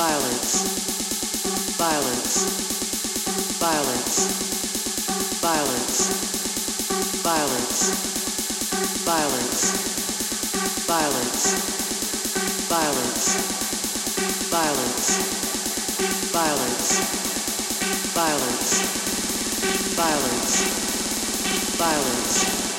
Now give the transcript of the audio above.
violence, violence, violence, violence, violence, violence, violence, violence, violence, violence violence, violence, violence.